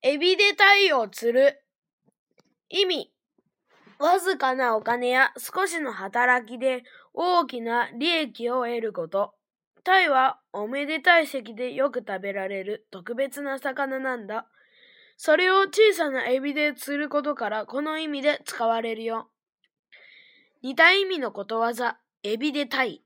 エビで鯛を釣る。意味。わずかなお金や少しの働きで大きな利益を得ること。タイはおめでたい席でよく食べられる特別な魚なんだ。それを小さなエビで釣ることからこの意味で使われるよ。似た意味のことわざ、エビでタイ。